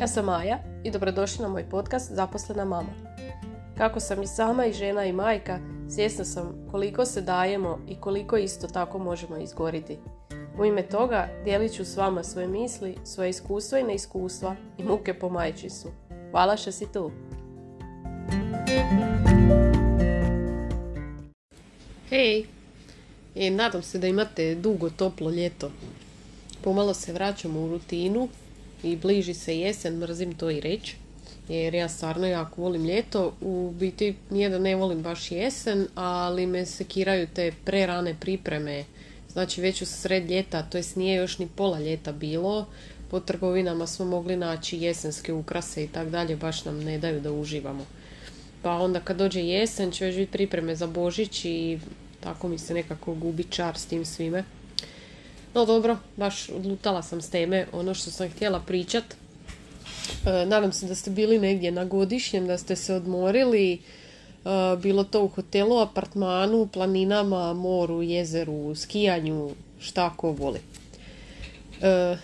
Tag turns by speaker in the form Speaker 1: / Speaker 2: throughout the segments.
Speaker 1: Ja sam Maja i dobrodošli na moj podcast Zaposlena mama. Kako sam i sama i žena i majka, svjesna sam koliko se dajemo i koliko isto tako možemo izgoriti. U ime toga dijelit ću s vama svoje misli, svoje iskustva i neiskustva i muke po majčinstvu. Hvala što si tu! Hej! E, nadam se da imate dugo toplo ljeto. Pomalo se vraćamo u rutinu i bliži se jesen, mrzim to i reći. Jer ja stvarno jako volim ljeto. U biti nije da ne volim baš jesen, ali me sekiraju te prerane pripreme. Znači već u sred ljeta, to jest nije još ni pola ljeta bilo. Po trgovinama smo mogli naći jesenske ukrase i tak dalje, baš nam ne daju da uživamo. Pa onda kad dođe jesen će već biti pripreme za Božić i tako mi se nekako gubi čar s tim svime. No dobro, baš odlutala sam s teme ono što sam htjela pričat. E, nadam se da ste bili negdje na godišnjem, da ste se odmorili. E, bilo to u hotelu, apartmanu, planinama, moru, jezeru, skijanju, šta ko voli. E,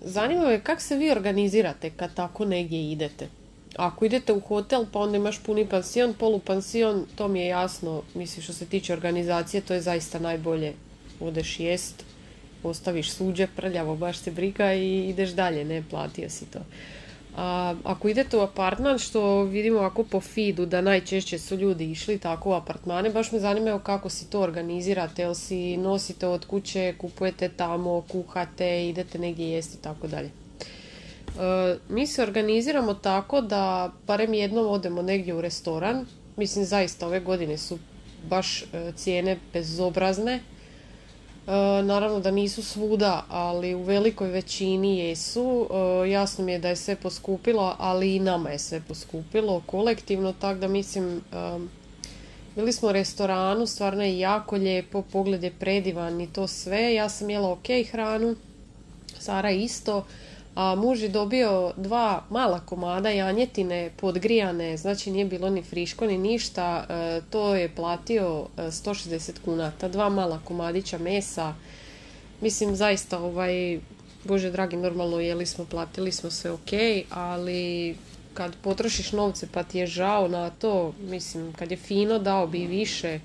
Speaker 1: zanima me kako se vi organizirate kad tako negdje idete. Ako idete u hotel pa onda imaš puni pansion, polupansion, to mi je jasno. Mislim što se tiče organizacije, to je zaista najbolje. Odeš jest, ostaviš suđe prljavo, baš se briga i ideš dalje, ne platio si to. A, ako idete u apartman, što vidimo ako po feedu da najčešće su ljudi išli tako u apartmane, baš me zanima kako si to organizirate, jel si nosite od kuće, kupujete tamo, kuhate, idete negdje jesti i tako dalje. E, mi se organiziramo tako da barem jednom odemo negdje u restoran. Mislim, zaista ove godine su baš e, cijene bezobrazne. E, naravno da nisu svuda, ali u velikoj većini jesu. Jasno mi je da je sve poskupilo, ali i nama je sve poskupilo kolektivno, tako da mislim... Bili smo u restoranu, stvarno je jako lijepo, pogled je predivan i to sve. Ja sam jela ok hranu, Sara isto a muž je dobio dva mala komada janjetine podgrijane, znači nije bilo ni friško ni ništa, e, to je platio 160 e, kuna, ta dva mala komadića mesa, mislim zaista ovaj, bože dragi, normalno jeli smo, platili smo sve ok, ali kad potrošiš novce pa ti je žao na to, mislim kad je fino dao bi više,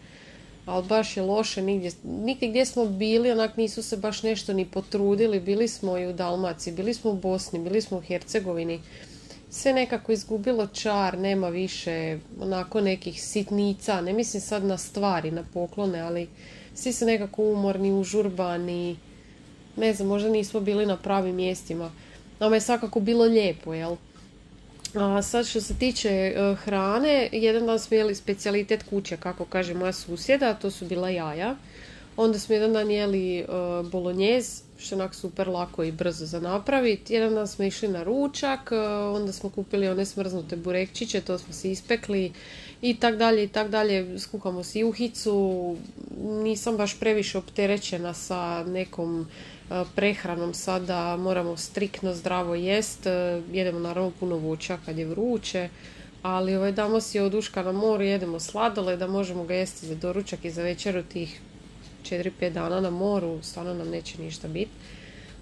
Speaker 1: ali baš je loše nigdje, nigdje gdje smo bili, onak nisu se baš nešto ni potrudili, bili smo i u Dalmaciji, bili smo u Bosni, bili smo u Hercegovini, sve nekako izgubilo čar, nema više onako nekih sitnica, ne mislim sad na stvari, na poklone, ali svi su nekako umorni, užurbani, ne znam, možda nismo bili na pravim mjestima. Nama je svakako bilo lijepo, jel? A sad što se tiče e, hrane, jedan dan smo jeli specijalitet kuće, kako kaže moja susjeda, to su bila jaja. Onda smo jedan dan jeli uh, bolonjez, što je onak super lako i brzo za napraviti. Jedan dan smo išli na ručak, e, onda smo kupili one smrznute burekčiće, to smo se ispekli i tak dalje i tak dalje. Skuhamo si juhicu, nisam baš previše opterećena sa nekom prehranom sada moramo striktno zdravo jest. E, jedemo naravno puno voća kad je vruće, ali ovaj, damo si oduška na moru, jedemo sladole da možemo ga jesti za doručak i za večeru tih 4-5 dana na moru, stvarno nam neće ništa biti.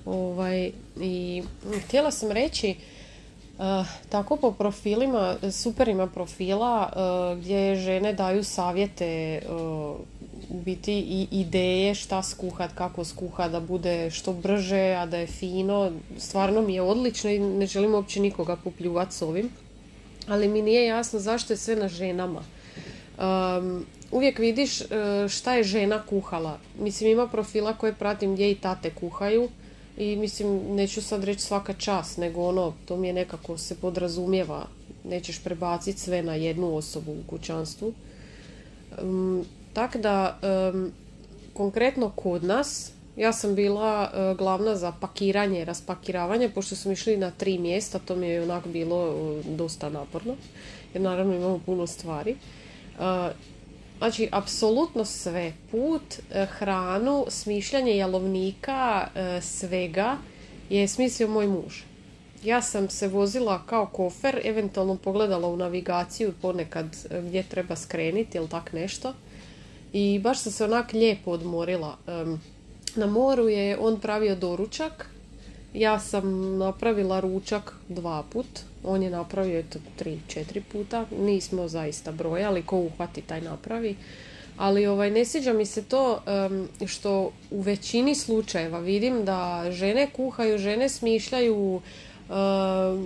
Speaker 1: Ovaj, I htjela sam reći, tako po profilima, super ima profila uh, gdje žene daju savjete uh, u biti i ideje šta skuhat, kako skuhat, da bude što brže, a da je fino. Stvarno mi je odlično i ne želim uopće nikoga popljuvati s ovim. Ali mi nije jasno zašto je sve na ženama. Um, uvijek vidiš šta je žena kuhala. Mislim, ima profila koje pratim gdje i tate kuhaju i mislim, neću sad reći svaka čast, nego ono, to mi je nekako se podrazumijeva. Nećeš prebaciti sve na jednu osobu u kućanstvu. Um, tako da, konkretno kod nas, ja sam bila e, glavna za pakiranje i raspakiravanje, pošto smo išli na tri mjesta, to mi je onako bilo e, dosta naporno, jer naravno imamo puno stvari. E, znači, apsolutno sve, put, hranu, smišljanje jalovnika, svega je smislio moj muž. Ja sam se vozila kao kofer, eventualno pogledala u navigaciju ponekad gdje treba skreniti ili tak nešto i baš sam se onak lijepo odmorila. na moru je on pravio doručak ja sam napravila ručak dva put, on je napravio eto tri, četiri puta, nismo zaista brojali, ko uhvati taj napravi. Ali ovaj, ne sviđa mi se to što u većini slučajeva vidim da žene kuhaju, žene smišljaju,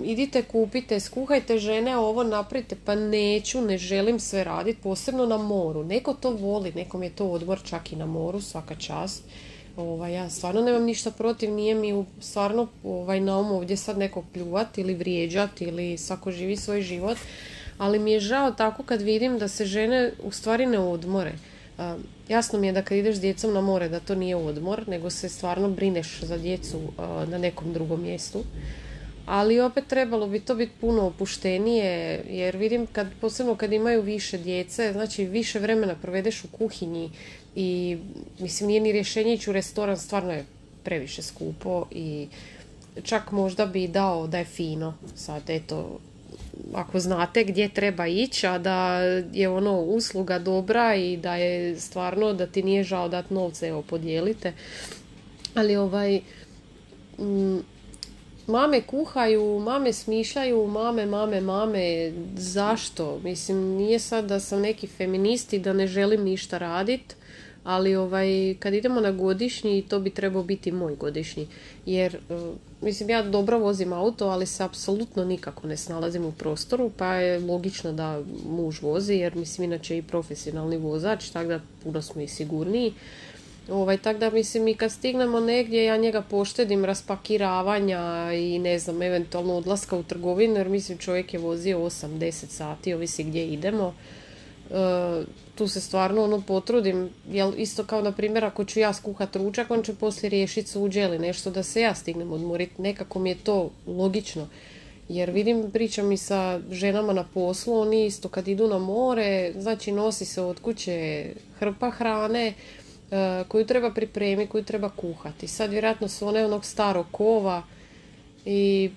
Speaker 1: idite kupite, skuhajte žene, ovo napravite, pa neću, ne želim sve raditi, posebno na moru. Neko to voli, nekom je to odmor čak i na moru, svaka čast. Ovaj, ja stvarno nemam ništa protiv, nije mi stvarno ovaj, na um ovdje sad nekog pljuvati ili vrijeđati ili svako živi svoj život, ali mi je žao tako kad vidim da se žene u stvari ne odmore. jasno mi je da kad ideš s djecom na more da to nije odmor, nego se stvarno brineš za djecu na nekom drugom mjestu ali opet trebalo bi to biti puno opuštenije jer vidim kad, posebno kad imaju više djece, znači više vremena provedeš u kuhinji i mislim nije ni rješenje ići u restoran, stvarno je previše skupo i čak možda bi dao da je fino sad eto ako znate gdje treba ići, a da je ono usluga dobra i da je stvarno da ti nije žao dati novce, evo podijelite. Ali ovaj, mame kuhaju, mame smišljaju, mame, mame, mame, zašto? Mislim, nije sad da sam neki feminist i da ne želim ništa radit, ali ovaj, kad idemo na godišnji, to bi trebao biti moj godišnji. Jer, e, mislim, ja dobro vozim auto, ali se apsolutno nikako ne snalazim u prostoru, pa je logično da muž vozi, jer mislim, inače i profesionalni vozač, tako da puno smo i sigurniji. Ovaj, tako da mislim i kad stignemo negdje ja njega poštedim raspakiravanja i ne znam eventualno odlaska u trgovinu jer mislim čovjek je vozio 8-10 sati ovisi gdje idemo. E, tu se stvarno ono potrudim, jel isto kao na primjer ako ću ja skuhat ručak on će poslije riješiti suđe ili nešto da se ja stignem odmoriti, nekako mi je to logično. Jer vidim, pričam i sa ženama na poslu, oni isto kad idu na more, znači nosi se od kuće hrpa hrane, koju treba pripremiti, koju treba kuhati. Sad vjerojatno su one onog starog kova i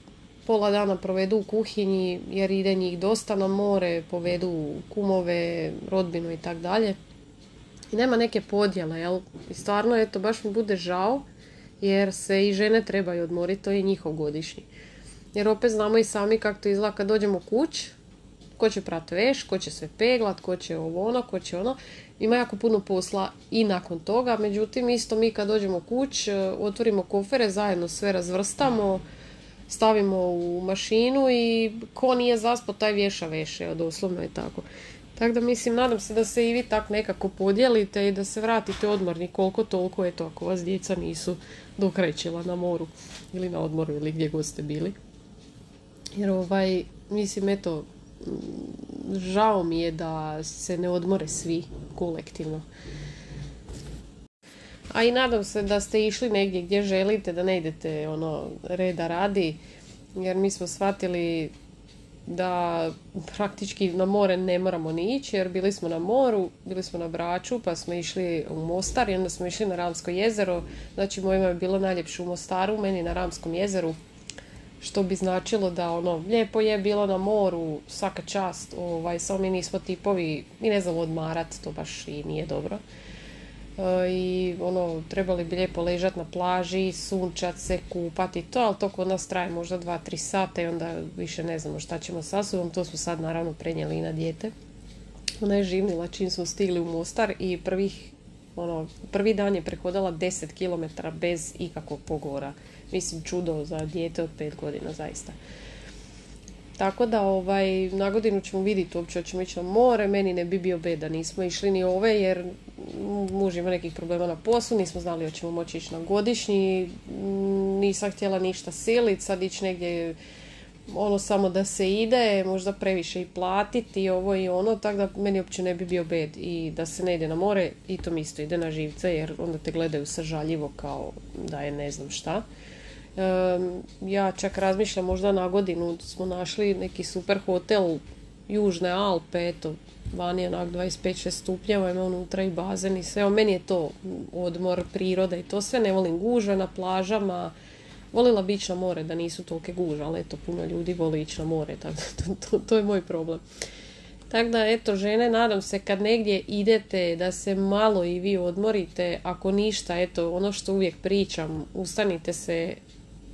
Speaker 1: pola dana provedu u kuhinji jer ide njih dosta na more, povedu kumove, rodbinu i tak dalje. I nema neke podjele, jel? I stvarno, eto, baš mi bude žao jer se i žene trebaju odmoriti, to je njihov godišnji. Jer opet znamo i sami kako to izgleda kad dođemo kuć, ko će prat veš, ko će sve peglat, ko će ovo ono, ko će ono. Ima jako puno posla i nakon toga, međutim isto mi kad dođemo kuć, e, otvorimo kofere, zajedno sve razvrstamo, stavimo u mašinu i ko nije zaspo taj vješa veše, doslovno je tako. Tako da mislim, nadam se da se i vi tak nekako podijelite i da se vratite odmorni koliko toliko, eto ako vas djeca nisu dokrećila na moru ili na odmoru ili gdje god ste bili. Jer ovaj, mislim, eto, žao mi je da se ne odmore svi kolektivno. A i nadam se da ste išli negdje gdje želite, da ne idete ono reda radi, jer mi smo shvatili da praktički na more ne moramo ni ići, jer bili smo na moru, bili smo na Braču, pa smo išli u Mostar i onda smo išli na Ramsko jezero. Znači, mojima je bilo najljepše u Mostaru, meni na Ramskom jezeru što bi značilo da ono lijepo je bilo na moru svaka čast ovaj samo mi nismo tipovi i ne znam odmarat to baš i nije dobro. E, i ono trebali bi lijepo ležat na plaži sunčat se kupati to ali to kod nas traje možda 2-3 sata i onda više ne znamo šta ćemo sa sobom. To smo sad naravno prenijeli i na dijete. Ona je živnila čim smo stigli u Mostar i prvih ono, prvi dan je prehodala 10 km bez ikakvog pogora Mislim, čudo za dijete od pet godina, zaista. Tako da ovaj, na godinu ćemo vidjeti uopće hoćemo ići na more, meni ne bi bio bed da nismo išli ni ove jer muž ima nekih problema na poslu, nismo znali hoćemo moći ići na godišnji, nisam htjela ništa siliti, sad ići negdje ono samo da se ide, možda previše i platiti ovo i ono, tako da meni uopće ne bi bio bed i da se ne ide na more i to mi isto ide na živce jer onda te gledaju sažaljivo kao da je ne znam šta ja čak razmišljam možda na godinu smo našli neki super hotel Južne Alpe, eto, vani je onak 25-6 stupnjeva, ima unutra i bazen i sve. O, meni je to odmor, priroda i to sve. Ne volim gužve na plažama. Volila bi ići na more da nisu tolike guže, ali eto, puno ljudi voli ići na more, tako to, to, to je moj problem. Tako da, eto, žene, nadam se kad negdje idete da se malo i vi odmorite, ako ništa, eto, ono što uvijek pričam, ustanite se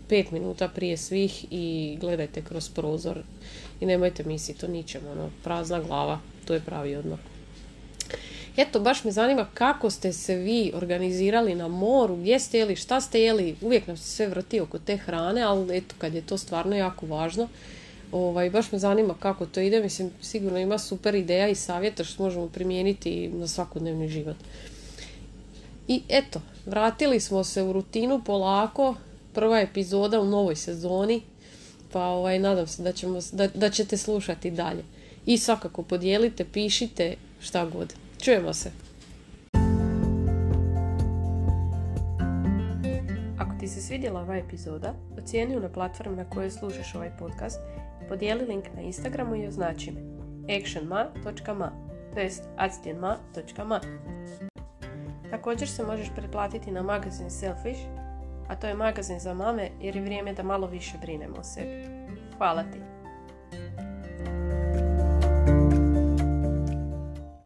Speaker 1: pet minuta prije svih i gledajte kroz prozor i nemojte misliti o ničem, ono, prazna glava, to je pravi odmah. Eto, baš me zanima kako ste se vi organizirali na moru, gdje ste jeli, šta ste jeli, uvijek nam se sve vrti oko te hrane, ali eto, kad je to stvarno jako važno, ovaj, baš me zanima kako to ide, mislim, sigurno ima super ideja i savjeta što možemo primijeniti na svakodnevni život. I eto, vratili smo se u rutinu polako, prva epizoda u novoj sezoni, pa ovaj, nadam se da, ćemo, da, da ćete slušati dalje. I svakako podijelite, pišite, šta god. Čujemo se. Ako ti se svidjela ova epizoda, ocijeni na platformi na kojoj slušaš ovaj podcast i podijeli link na Instagramu i označi me actionma.ma to jest actionma.ma Također se možeš pretplatiti na magazin Selfish, a to je magazin za mame jer je vrijeme da malo više brinemo o sebi. Hvala ti!